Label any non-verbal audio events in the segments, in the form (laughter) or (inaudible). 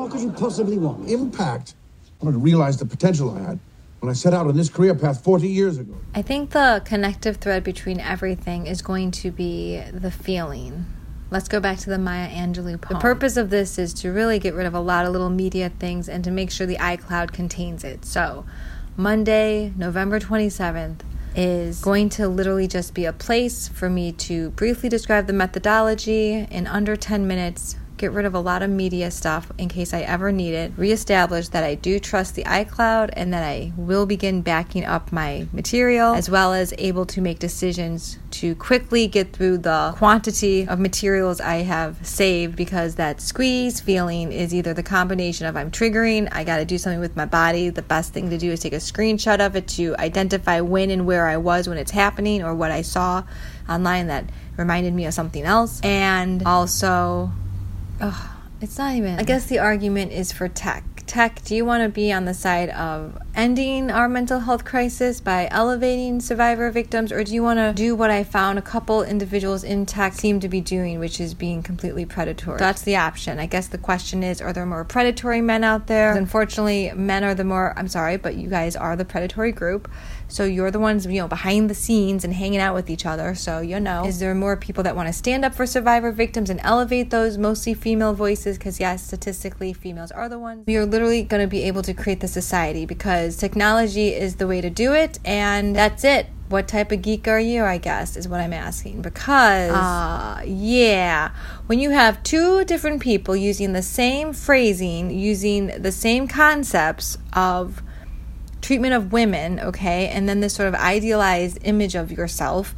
What could you possibly want? Impact. I wanted to realize the potential I had when I set out on this career path 40 years ago. I think the connective thread between everything is going to be the feeling. Let's go back to the Maya Angelou poem. The purpose of this is to really get rid of a lot of little media things and to make sure the iCloud contains it. So, Monday, November 27th, is going to literally just be a place for me to briefly describe the methodology in under 10 minutes get rid of a lot of media stuff in case I ever need it, reestablish that I do trust the iCloud and that I will begin backing up my material, as well as able to make decisions to quickly get through the quantity of materials I have saved because that squeeze feeling is either the combination of I'm triggering, I got to do something with my body. The best thing to do is take a screenshot of it to identify when and where I was when it's happening or what I saw online that reminded me of something else. And also, Ugh, it's not even. I guess the argument is for tech. Tech, do you want to be on the side of ending our mental health crisis by elevating survivor victims, or do you want to do what I found a couple individuals in tech seem to be doing, which is being completely predatory? That's the option. I guess the question is are there more predatory men out there? Unfortunately, men are the more, I'm sorry, but you guys are the predatory group. So you're the ones, you know, behind the scenes and hanging out with each other. So you know, is there more people that want to stand up for survivor victims and elevate those mostly female voices? Because yes, statistically, females are the ones. We are literally going to be able to create the society because technology is the way to do it, and that's it what type of geek are you i guess is what i'm asking because uh, yeah when you have two different people using the same phrasing using the same concepts of treatment of women, okay, and then this sort of idealized image of yourself.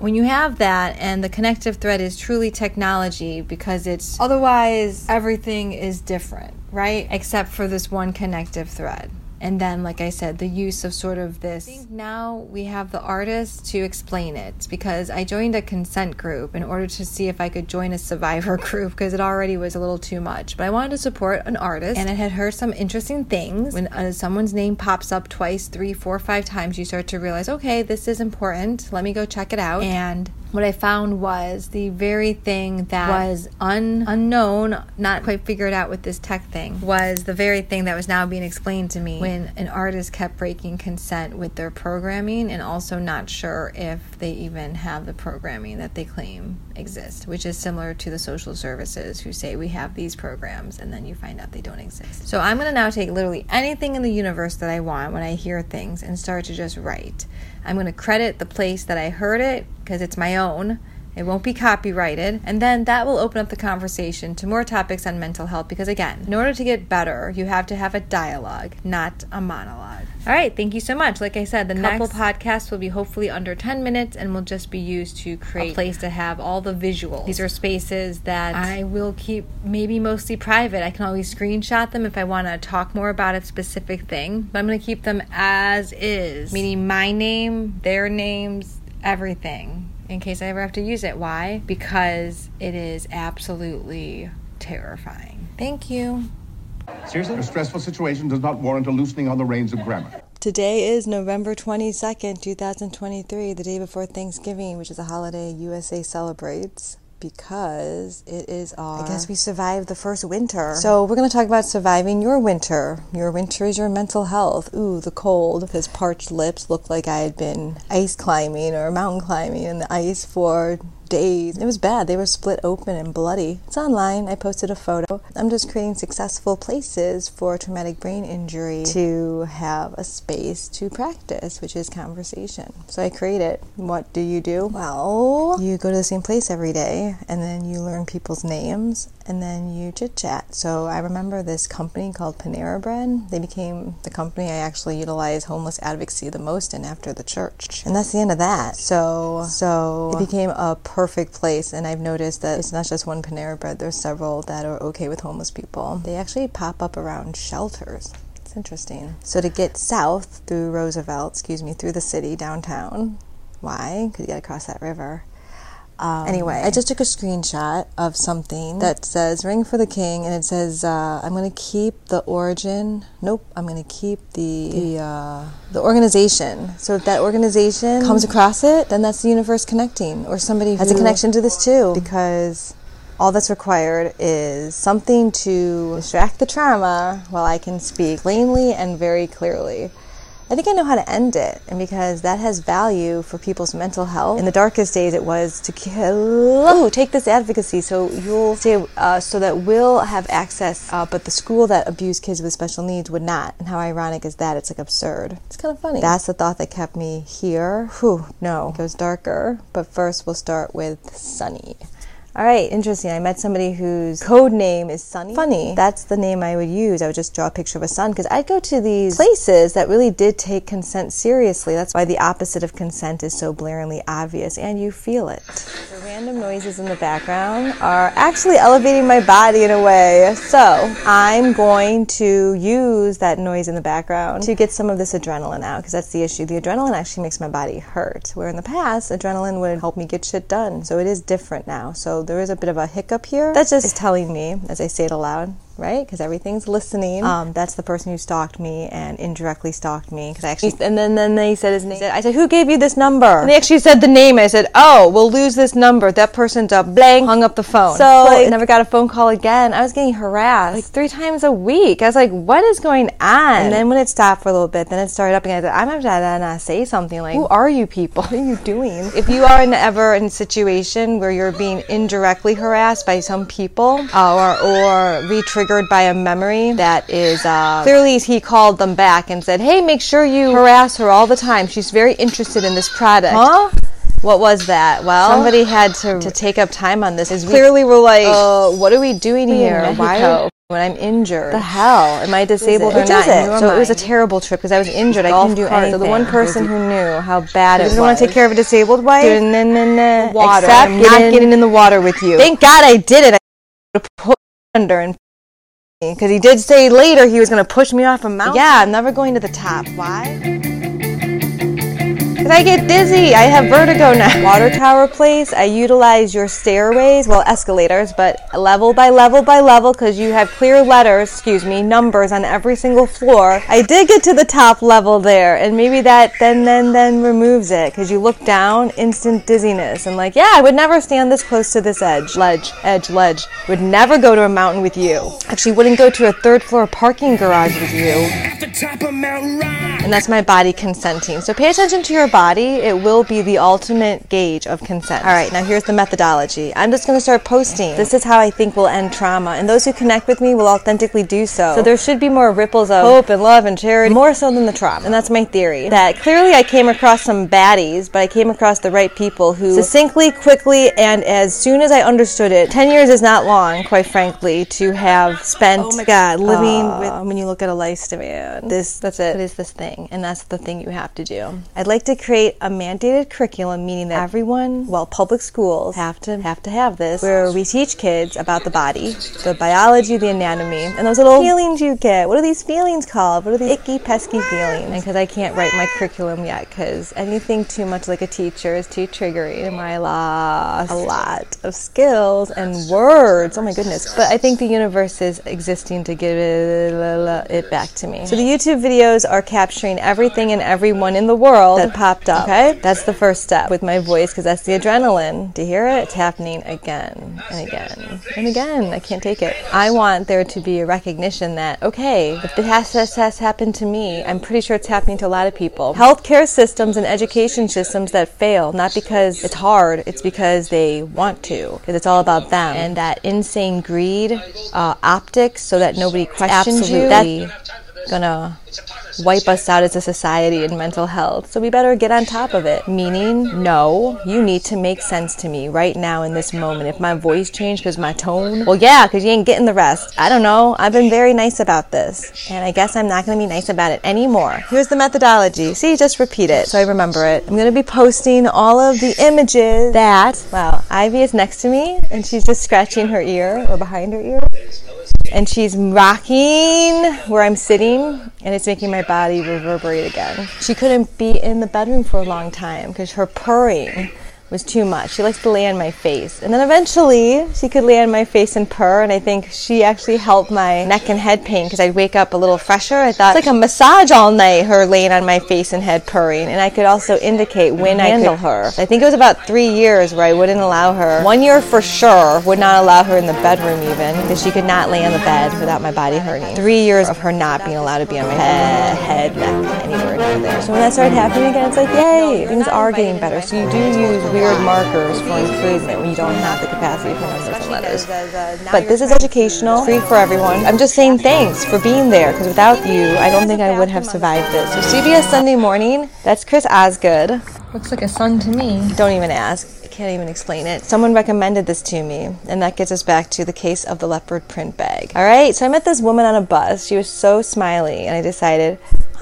When you have that, and the connective thread is truly technology because it's otherwise everything is different, right? Except for this one connective thread and then like i said the use of sort of this. I think now we have the artist to explain it because i joined a consent group in order to see if i could join a survivor (laughs) group because it already was a little too much. But i wanted to support an artist. And it had heard some interesting things. When uh, someone's name pops up twice three four five times you start to realize okay this is important. Let me go check it out. And what I found was the very thing that was un- unknown, not quite figured out with this tech thing, was the very thing that was now being explained to me when an artist kept breaking consent with their programming and also not sure if they even have the programming that they claim exists, which is similar to the social services who say we have these programs and then you find out they don't exist. So I'm going to now take literally anything in the universe that I want when I hear things and start to just write. I'm going to credit the place that I heard it because it's my own. It won't be copyrighted. And then that will open up the conversation to more topics on mental health because, again, in order to get better, you have to have a dialogue, not a monologue. All right, thank you so much. Like I said, the couple next podcast will be hopefully under 10 minutes and will just be used to create a place to have all the visuals. These are spaces that I will keep maybe mostly private. I can always screenshot them if I want to talk more about a specific thing, but I'm going to keep them as is, meaning my name, their names, everything in case I ever have to use it. Why? Because it is absolutely terrifying. Thank you. Seriously? A stressful situation does not warrant a loosening on the reins of grammar. Today is November 22nd, 2023, the day before Thanksgiving, which is a holiday USA celebrates because it is our. I guess we survived the first winter. So we're going to talk about surviving your winter. Your winter is your mental health. Ooh, the cold. His parched lips looked like I had been ice climbing or mountain climbing in the ice for days. It was bad. They were split open and bloody. It's online. I posted a photo. I'm just creating successful places for traumatic brain injury to have a space to practice, which is conversation. So I create it. What do you do? Well, you go to the same place every day and then you learn people's names and then you chit chat. So I remember this company called Panera Bread. They became the company I actually utilize homeless advocacy the most in after the church. And that's the end of that. So so it became a perfect place and I've noticed that it's not just one Panera Bread, there's several that are okay with homeless people. They actually pop up around shelters. It's interesting. So to get south through Roosevelt, excuse me, through the city downtown, why? Because you got to cross that river. Um, anyway, I just took a screenshot of something that says "Ring for the King," and it says uh, I'm going to keep the origin. Nope, I'm going to keep the the, uh, the organization. So if that organization comes across it, then that's the universe connecting, or somebody has a connection to this too, because All that's required is something to distract the trauma while I can speak plainly and very clearly. I think I know how to end it, and because that has value for people's mental health. In the darkest days, it was to kill. Oh, take this advocacy, so you'll say, uh, so that we'll have access, uh, but the school that abused kids with special needs would not. And how ironic is that? It's like absurd. It's kind of funny. That's the thought that kept me here. Whew, no, it goes darker. But first, we'll start with Sunny. All right, interesting. I met somebody whose code name is Sunny. Funny. That's the name I would use. I would just draw a picture of a sun because I'd go to these places that really did take consent seriously. That's why the opposite of consent is so blaringly obvious and you feel it. The random noises in the background are actually elevating my body in a way. So I'm going to use that noise in the background to get some of this adrenaline out because that's the issue. The adrenaline actually makes my body hurt, where in the past, adrenaline would help me get shit done. So it is different now. So there is a bit of a hiccup here. That just is telling me, as I say it aloud, right? Because everything's listening. Um, that's the person who stalked me and indirectly stalked me. Because I actually, and then then they said his name. I said, "Who gave you this number?" And they actually said the name. I said, "Oh, we'll lose this number." That person's a blank. Hung up the phone. So I never got a phone call again. I was getting harassed like three times a week. I was like, "What is going on?" And then when it stopped for a little bit, then it started up again. I said, "I'm gonna to say something like, who are you people? What are you doing?" if you are in, ever in a situation where you're being indirectly harassed by some people uh, or or re-triggered by a memory that is uh, (gasps) clearly he called them back and said, "Hey, make sure you harass her all the time. She's very interested in this product." Huh? What was that? Well, somebody (sighs) had to, to take up time on this. Is clearly we're like, uh, what are we doing here? Why? When I'm injured, the hell am I disabled or not? It? So it was a terrible trip because I was injured. I couldn't do anything. So the one person who knew how bad it was, didn't want to take care of a disabled wife. Water. Except I'm not getting in the water with you. Thank God I did it. I put under and because he did say later he was going to push me off a mountain. Yeah, I'm never going to the top. Why? Because I get dizzy. I have vertigo now. (laughs) Water tower place, I utilize your stairways, well, escalators, but level by level by level, because you have clear letters, excuse me, numbers on every single floor. I did get to the top level there, and maybe that then, then, then removes it, because you look down, instant dizziness. And like, yeah, I would never stand this close to this edge, ledge, edge, ledge. Would never go to a mountain with you. Actually, wouldn't go to a third floor parking garage with you. And that's my body consenting. So pay attention to your body, it will be the ultimate gauge of consent. All right, now here's the methodology. I'm just going to start posting. This is how I think will end trauma, and those who connect with me will authentically do so. So there should be more ripples of hope and love and charity, more so than the trauma. And that's my theory. That clearly I came across some baddies, but I came across the right people who succinctly, quickly, and as soon as I understood it, 10 years is not long, quite frankly, to have spent, oh my God, living uh, with, when you look at a lifespan. This, that's it. It is this thing, and that's the thing you have to do. I'd like to create a mandated curriculum, meaning that everyone, well, public schools have to have to have this, where we teach kids about the body, the biology, the anatomy, and those little feelings you get. What are these feelings called? What are these icky, pesky feelings? And because I can't write my curriculum yet, because anything too much like a teacher is too triggering, and I lost a lot of skills and words. Oh my goodness! But I think the universe is existing to give it back to me. So the YouTube videos are capturing everything and everyone in the world that up. Okay, that's the first step with my voice because that's the adrenaline. Do you hear it? It's happening again and again and again. I can't take it. I want there to be a recognition that, okay, if this has, has, has happened to me, I'm pretty sure it's happening to a lot of people. Healthcare systems and education systems that fail, not because it's hard, it's because they want to, because it's all about them. And that insane greed, uh, optics, so that nobody questions Absolutely. you. That's gonna wipe us out as a society in mental health. So we better get on top of it. Meaning, no, you need to make sense to me right now in this moment. If my voice changed because my tone, well, yeah, because you ain't getting the rest. I don't know. I've been very nice about this. And I guess I'm not going to be nice about it anymore. Here's the methodology. See, just repeat it so I remember it. I'm going to be posting all of the images that, well, Ivy is next to me and she's just scratching her ear or behind her ear and she's rocking where I'm sitting, and it's making my body reverberate again. She couldn't be in the bedroom for a long time because her purring was too much. She likes to lay on my face. And then eventually she could lay on my face and purr. And I think she actually helped my neck and head pain because I'd wake up a little fresher. I thought it's like a massage all night, her laying on my face and head purring. And I could also indicate when I handle her. I think it was about three years where I wouldn't allow her. One year for sure would not allow her in the bedroom even because she could not lay on the bed without my body hurting. Three years of her not being allowed to be on my head, head neck, anywhere near there. So when that started happening again, it's like, yay, things are getting better. So you do use weird markers for improvement when you don't have the capacity for numbers and letters. But this is educational, free for everyone. I'm just saying thanks for being there because without you, I don't think I would have survived this. So CBS Sunday Morning, that's Chris Osgood. Looks like a son to me. Don't even ask. I can't even explain it. Someone recommended this to me, and that gets us back to the case of the leopard print bag. All right, so I met this woman on a bus. She was so smiley, and I decided,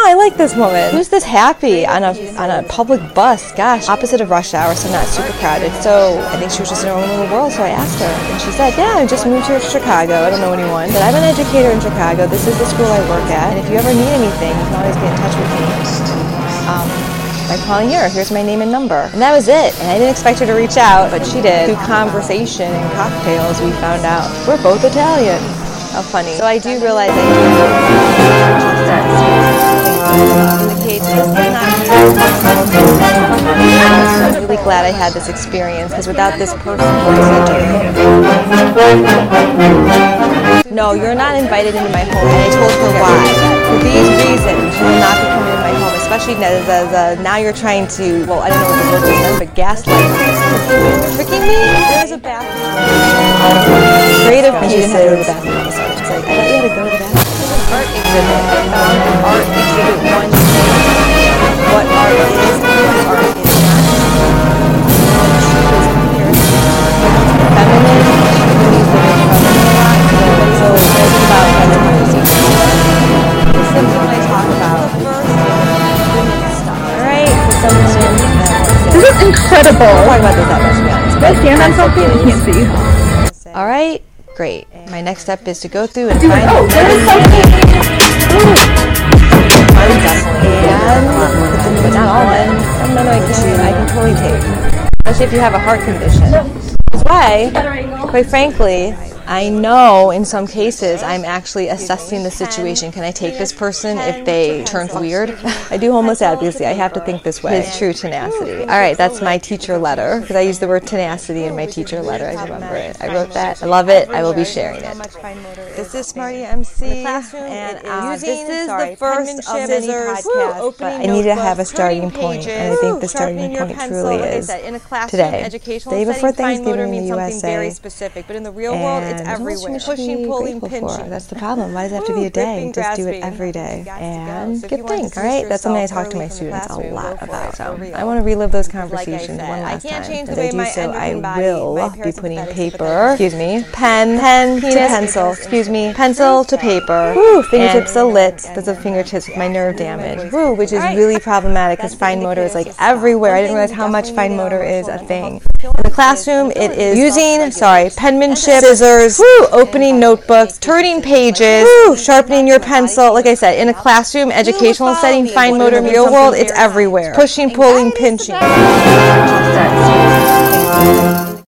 oh, I like this woman. Who's this happy on a on a public bus? Gosh, opposite of rush hour, so not super crowded. So I think she was just in her own little world. So I asked her, and she said, Yeah, I just moved here to Chicago. I don't know anyone, but I'm an educator in Chicago. This is the school I work at, and if you ever need anything, you can always get in touch with me. Um, by calling here. Here's my name and number. And that was it. And I didn't expect her to reach out, but she did. Through conversation and cocktails, we found out we're both Italian. How funny. So I do realize I do indicates this is not I'm really glad I had this experience because without this person, no, you're not invited into my home. And I told her why. For these reasons, you will not be especially as, as uh, now you're trying to, well, I don't know what the word is but gaslight. Tricking me? There's a bathroom. Creative pieces. Yeah, I, bathroom. She's like, I thought you had to go to the bathroom. Art exhibit. Art exhibit one. What art is, what art is not. She that feminine incredible. We'll talk about this that much, to be honest. Can I stand on something? I can't see. All right, great. My next step is to go through and oh, find Oh, the there is something. and but not all men. Some men I can I can totally take, especially if you have a heart condition. That's why, quite frankly, I know in some cases I'm actually assessing the situation. Can I take this person if they turn weird? I do homeless advocacy. I have to think this way. His true tenacity. All right, that's my teacher letter because I use the word tenacity in my teacher letter. I remember it. I wrote that. I love it. I will be sharing it. This is Smarty MC, and uh, this is the first of many podcasts. I need to have a starting point, and I think the starting point truly is today. Day before Thanksgiving in the USA. Very specific, but in the real world, it's And everywhere. Pushing, pulling, grateful for. pinching. That's the problem. Why does it have to be a day? Just do it every day You got to and. So good things. All right, that's something I talk to my early from the students a lot about. So. I want to relive those Like conversations said, one last time. As I do so, I will be putting paper. Excuse me, pen, pen to pencil. Excuse me, pencil to paper. Woo, fingertips a lit. That's a fingertips with my nerve damage. Woo, which is really problematic because fine motor is like everywhere. I didn't realize how much fine motor is a thing. In the classroom, it is using, sorry, penmanship, scissors, woo, opening notebooks, turning pages, woo, sharpening your pencil. Like I said, in a classroom, educational setting, fine motor, real world, it's everywhere. Pushing, pulling, pinching.